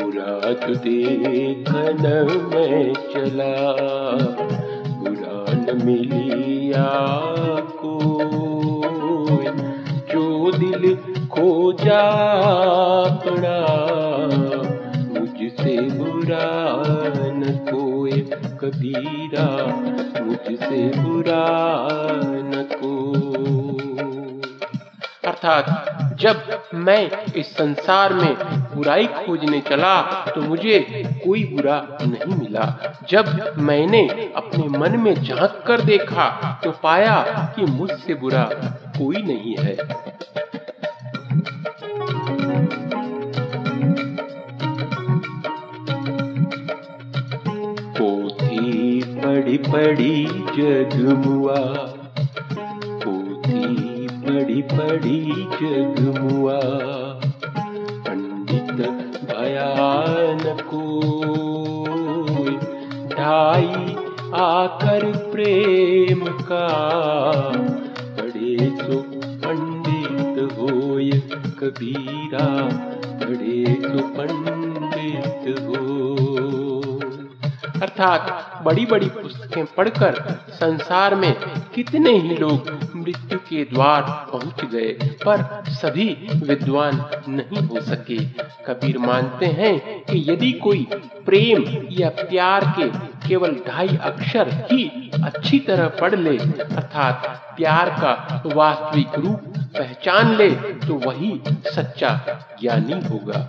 बुरा तो में चला। बुरा न मिलिया को जो दिल खो जा पड़ा। कबीरा मुझसे बुरा न को। अर्थात, जब मैं इस संसार में बुराई खोजने चला तो मुझे कोई बुरा नहीं मिला। जब मैंने अपने मन में झाँक कर देखा तो पाया कि मुझसे बुरा कोई नहीं है। पड़ी पड़ी जगमुआ। पोथी पड़ी पड़ी जगमुआ। पंडित भयान को ढाई आकर प्रेम का। अर्थात बड़ी बड़ी पुस्तकें पढ़कर संसार में कितने ही लोग मृत्यु के द्वार पहुँच गए, पर सभी विद्वान नहीं हो सके। कबीर मानते हैं कि यदि कोई प्रेम या प्यार के केवल ढाई अक्षर ही अच्छी तरह पढ़ ले, अर्थात प्यार का वास्तविक रूप पहचान ले तो वही सच्चा ज्ञानी होगा।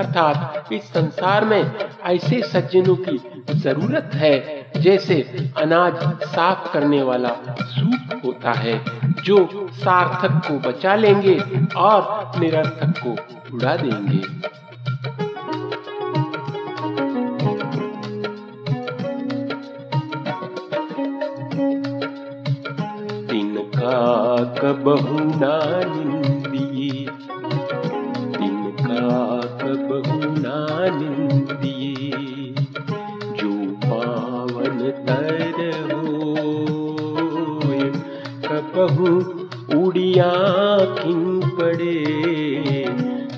अर्थात इस संसार में ऐसे सज्जनों की ज़रूरत है, जैसे अनाज साफ़ करने वाला सूप होता है, जो सार्थक को बचा लेंगे और निरर्थक को उड़ा देंगे। तिनका कबहू ना तर हो कबहू उड़िया किन पड़े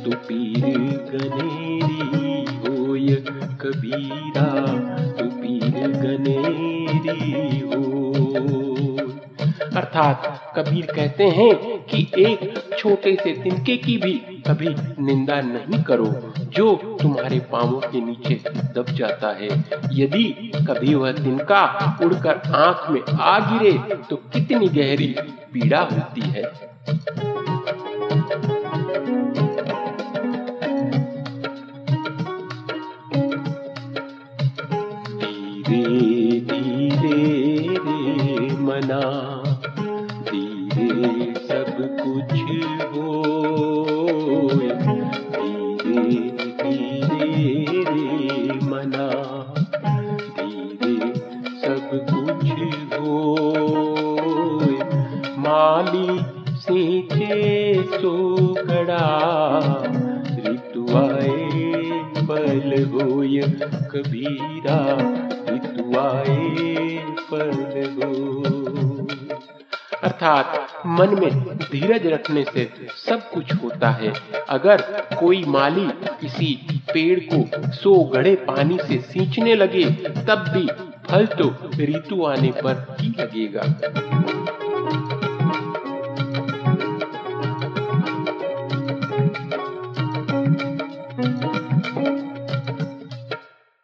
तो पीर गनेरी होय, कबीरा तो पीर गनेरी हो अर्थात कबीर कहते हैं कि एक छोटे से तिनके की भी कभी निंदा नहीं करो। जो तुम्हारे पांवों के नीचे दब जाता है, यदि कभी वह तिनका उड़कर आँख में आ गिरे तो कितनी गहरी पीड़ा होती है। धीरे धीरे मना, धीरे सब कुछ सींचे सो गड़ा ऋतु आए पल होय कबीरा ऋतु आए पल हो अर्थात मन में धीरज रखने से सब कुछ होता है। अगर कोई माली किसी पेड़ को सो गड़े पानी से सींचने लगे, तब भी फल तो ऋतु आने पर ही लगेगा।